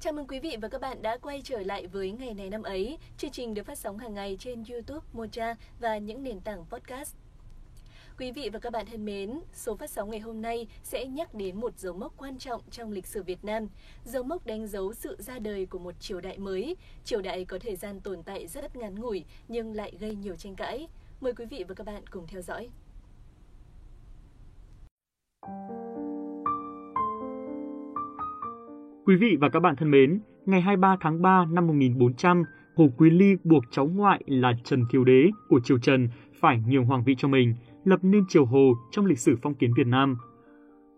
Chào mừng quý vị và các bạn đã quay trở lại với ngày này năm ấy. Chương trình được phát sóng hàng ngày trên YouTube, Mocha và những nền tảng podcast. Quý vị và các bạn thân mến, số phát sóng ngày hôm nay sẽ nhắc đến một dấu mốc quan trọng trong lịch sử Việt Nam. Dấu mốc đánh dấu sự ra đời của một triều đại mới. Triều đại có thời gian tồn tại rất ngắn ngủi nhưng lại gây nhiều tranh cãi. Mời quý vị và các bạn cùng theo dõi. Quý vị và các bạn thân mến, ngày 23 tháng 3 năm 1400, Hồ Quý Ly buộc cháu ngoại là Trần Thiếu Đế của triều Trần phải nhường hoàng vị cho mình, lập nên triều Hồ trong lịch sử phong kiến Việt Nam.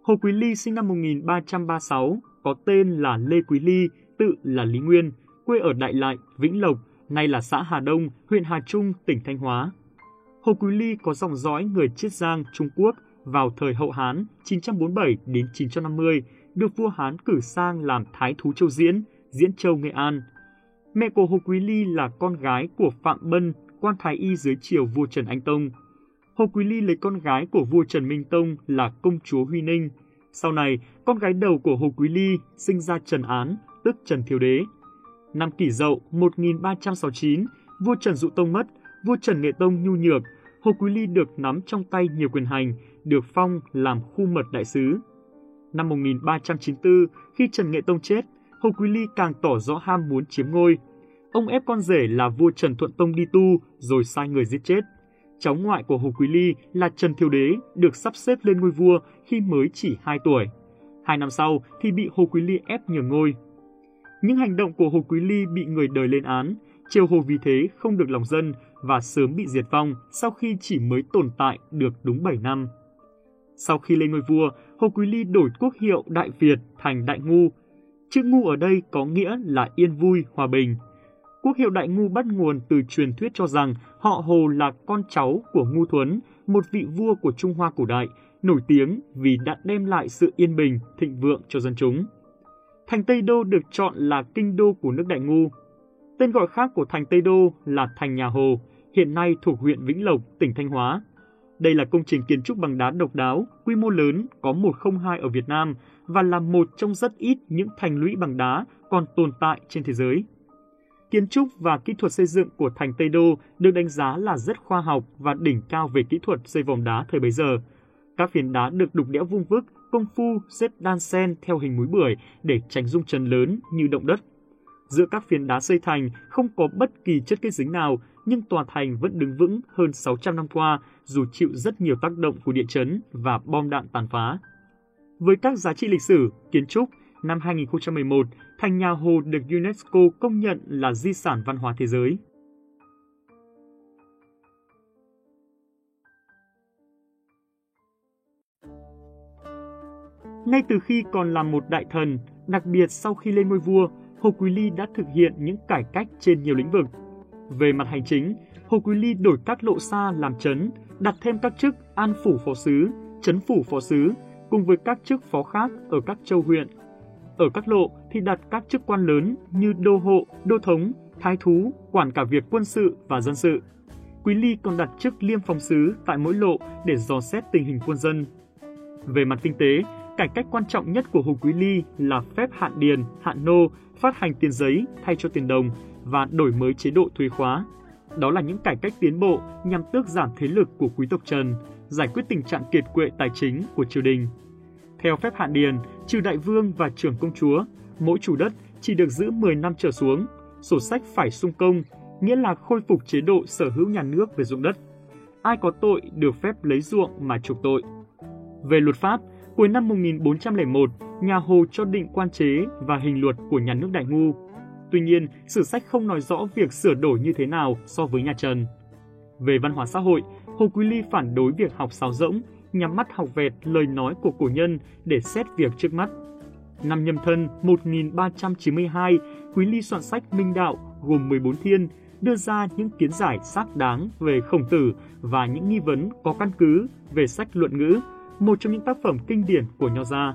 Hồ Quý Ly sinh năm 1336, có tên là Lê Quý Ly, tự là Lý Nguyên, quê ở Đại Lại, Vĩnh Lộc, nay là xã Hà Đông, huyện Hà Trung, tỉnh Thanh Hóa. Hồ Quý Ly có dòng dõi người Chiết Giang, Trung Quốc vào thời Hậu Hán 947 đến 950, được vua Hán cử sang làm Thái Thú Châu Diễn, Diễn Châu Nghệ An. Mẹ của Hồ Quý Ly là con gái của Phạm Bân, quan thái y dưới triều vua Trần Anh Tông. Hồ Quý Ly lấy con gái của vua Trần Minh Tông là công chúa Huy Ninh. Sau này, con gái đầu của Hồ Quý Ly sinh ra Trần Án, tức Trần Thiếu Đế. Năm kỷ dậu 1369, vua Trần Dụ Tông mất, vua Trần Nghệ Tông nhu nhược, Hồ Quý Ly được nắm trong tay nhiều quyền hành, được phong làm khu mật đại sứ. Năm 1394, khi Trần Nghệ Tông chết, Hồ Quý Ly càng tỏ rõ ham muốn chiếm ngôi. Ông ép con rể là vua Trần Thuận Tông đi tu rồi sai người giết chết. Cháu ngoại của Hồ Quý Ly là Trần Thiếu Đế được sắp xếp lên ngôi vua khi mới chỉ 2 tuổi. Hai năm sau thì bị Hồ Quý Ly ép nhường ngôi. Những hành động của Hồ Quý Ly bị người đời lên án, triều Hồ vì thế không được lòng dân và sớm bị diệt vong sau khi chỉ mới tồn tại được đúng 7 năm. Sau khi lên ngôi vua, Hồ Quý Ly đổi quốc hiệu Đại Việt thành Đại Ngu. Chữ Ngu ở đây có nghĩa là yên vui, hòa bình. Quốc hiệu Đại Ngu bắt nguồn từ truyền thuyết cho rằng họ Hồ là con cháu của Ngu Thuấn, một vị vua của Trung Hoa cổ đại, nổi tiếng vì đã đem lại sự yên bình, thịnh vượng cho dân chúng. Thành Tây Đô được chọn là kinh đô của nước Đại Ngu. Tên gọi khác của thành Tây Đô là thành Nhà Hồ, hiện nay thuộc huyện Vĩnh Lộc, tỉnh Thanh Hóa. Đây là công trình kiến trúc bằng đá độc đáo, quy mô lớn, có 102 ở Việt Nam và là một trong rất ít những thành lũy bằng đá còn tồn tại trên thế giới. Kiến trúc và kỹ thuật xây dựng của thành Tây Đô được đánh giá là rất khoa học và đỉnh cao về kỹ thuật xây vòng đá thời bấy giờ. Các phiến đá được đục đẽo vung vức, công phu xếp đan sen theo hình múi bưởi để tránh rung chấn lớn như động đất. Giữa các phiến đá xây thành không có bất kỳ chất kết dính nào, nhưng tòa thành vẫn đứng vững hơn 600 năm qua dù chịu rất nhiều tác động của địa chấn và bom đạn tàn phá. Với các giá trị lịch sử, kiến trúc, năm 2011, thành nhà Hồ được UNESCO công nhận là di sản văn hóa thế giới. Ngay từ khi còn là một đại thần, đặc biệt sau khi lên ngôi vua, Hồ Quý Ly đã thực hiện những cải cách trên nhiều lĩnh vực. Về mặt hành chính, Hồ Quý Ly đổi các lộ xa làm chấn, đặt thêm các chức an phủ phó sứ, chấn phủ phó sứ, cùng với các chức phó khác ở các châu huyện. Ở các lộ thì đặt các chức quan lớn như đô hộ, đô thống, thái thú, quản cả việc quân sự và dân sự. Quý Ly còn đặt chức liêm phòng sứ tại mỗi lộ để dò xét tình hình quân dân. Về mặt kinh tế, cải cách quan trọng nhất của Hồ Quý Ly là phép hạn điền, hạn nô, phát hành tiền giấy thay cho tiền đồng và đổi mới chế độ thuế khóa. Đó là những cải cách tiến bộ nhằm tước giảm thế lực của quý tộc Trần, giải quyết tình trạng kiệt quệ tài chính của triều đình. Theo phép hạn điền, trừ đại vương và trưởng công chúa, mỗi chủ đất chỉ được giữ 10 năm trở xuống, sổ sách phải sung công, nghĩa là khôi phục chế độ sở hữu nhà nước về dụng đất. Ai có tội được phép lấy ruộng mà trục tội. Về luật pháp, cuối năm 1401, nhà Hồ cho định quan chế và hình luật của nhà nước Đại Ngu. Tuy nhiên, sử sách không nói rõ việc sửa đổi như thế nào so với nhà Trần. Về văn hóa xã hội, Hồ Quý Ly phản đối việc học sáo rỗng, nhắm mắt học vẹt lời nói của cổ nhân để xét việc trước mắt. Năm nhâm thân 1392, Quý Ly soạn sách Minh Đạo gồm 14 thiên, đưa ra những kiến giải xác đáng về khổng tử và những nghi vấn có căn cứ về sách luận ngữ, một trong những tác phẩm kinh điển của nho gia.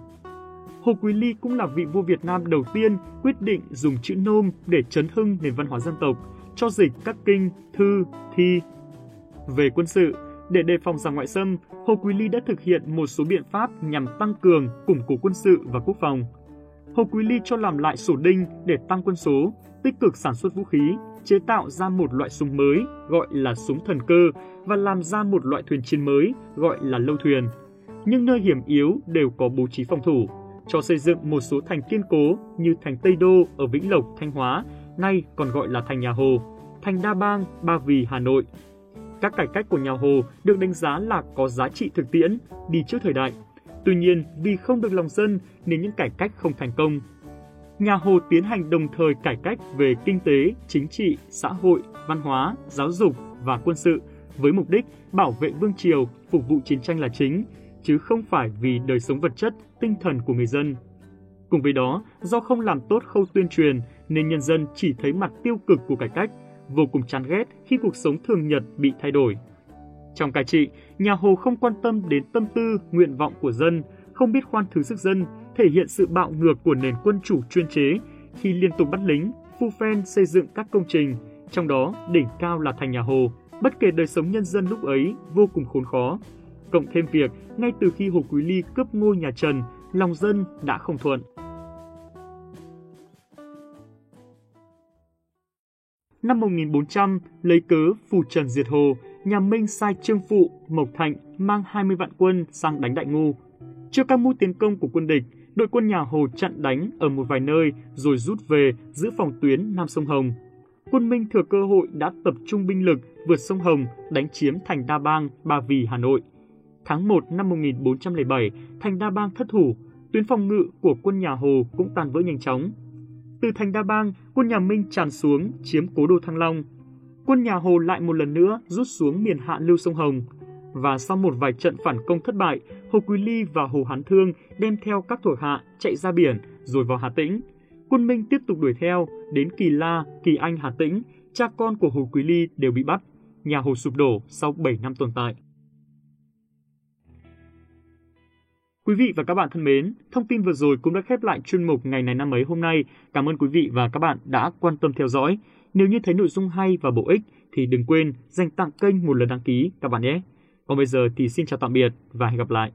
Hồ Quý Ly cũng là vị vua Việt Nam đầu tiên quyết định dùng chữ nôm để chấn hưng nền văn hóa dân tộc, cho dịch các kinh, thư, thi. Về quân sự, để đề phòng giặc ngoại xâm, Hồ Quý Ly đã thực hiện một số biện pháp nhằm tăng cường, củng cố quân sự và quốc phòng. Hồ Quý Ly cho làm lại sổ đinh để tăng quân số, tích cực sản xuất vũ khí, chế tạo ra một loại súng mới gọi là súng thần cơ và làm ra một loại thuyền chiến mới gọi là lâu thuyền. Nhưng nơi hiểm yếu đều có bố trí phòng thủ, cho xây dựng một số thành kiên cố như thành Tây Đô ở Vĩnh Lộc, Thanh Hóa, nay còn gọi là thành Nhà Hồ, thành Đa Bang, Ba Vì, Hà Nội. Các cải cách của nhà Hồ được đánh giá là có giá trị thực tiễn, đi trước thời đại. Tuy nhiên, vì không được lòng dân nên những cải cách không thành công. Nhà Hồ tiến hành đồng thời cải cách về kinh tế, chính trị, xã hội, văn hóa, giáo dục và quân sự với mục đích bảo vệ vương triều, phục vụ chiến tranh là chính, chứ không phải vì đời sống vật chất, tinh thần của người dân. Cùng với đó, do không làm tốt khâu tuyên truyền nên nhân dân chỉ thấy mặt tiêu cực của cải cách, vô cùng chán ghét khi cuộc sống thường nhật bị thay đổi. Trong cai trị, nhà Hồ không quan tâm đến tâm tư, nguyện vọng của dân, không biết khoan thứ sức dân, thể hiện sự bạo ngược của nền quân chủ chuyên chế khi liên tục bắt lính, phu phen xây dựng các công trình, trong đó đỉnh cao là thành nhà Hồ. Bất kể đời sống nhân dân lúc ấy vô cùng khốn khó. Cộng thêm việc, ngay từ khi Hồ Quý Ly cướp ngôi nhà Trần, lòng dân đã không thuận. Năm 1400, lấy cớ phù trần diệt hồ, nhà Minh sai Trương Phụ, Mộc Thạnh mang 20 vạn quân sang đánh Đại Ngu. Trước các mũi tiến công của quân địch, đội quân nhà Hồ chặn đánh ở một vài nơi rồi rút về giữ phòng tuyến Nam sông Hồng. Quân Minh thừa cơ hội đã tập trung binh lực vượt sông Hồng đánh chiếm thành Đa Bang, Ba Vì, Hà Nội. Tháng 1 năm 1407, thành Đa Bang thất thủ, tuyến phòng ngự của quân nhà Hồ cũng tan vỡ nhanh chóng. Từ thành Đa Bang, quân nhà Minh tràn xuống chiếm cố đô Thăng Long. Quân nhà Hồ lại một lần nữa rút xuống miền hạ lưu sông Hồng. Và sau một vài trận phản công thất bại, Hồ Quý Ly và Hồ Hán Thương đem theo các thuộc hạ chạy ra biển rồi vào Hà Tĩnh. Quân Minh tiếp tục đuổi theo đến Kỳ La, Kỳ Anh, Hà Tĩnh, cha con của Hồ Quý Ly đều bị bắt. Nhà Hồ sụp đổ sau 7 năm tồn tại. Quý vị và các bạn thân mến, thông tin vừa rồi cũng đã khép lại chuyên mục ngày này năm ấy hôm nay. Cảm ơn quý vị và các bạn đã quan tâm theo dõi. Nếu như thấy nội dung hay và bổ ích thì đừng quên dành tặng kênh một lần đăng ký các bạn nhé. Còn bây giờ thì xin chào tạm biệt và hẹn gặp lại.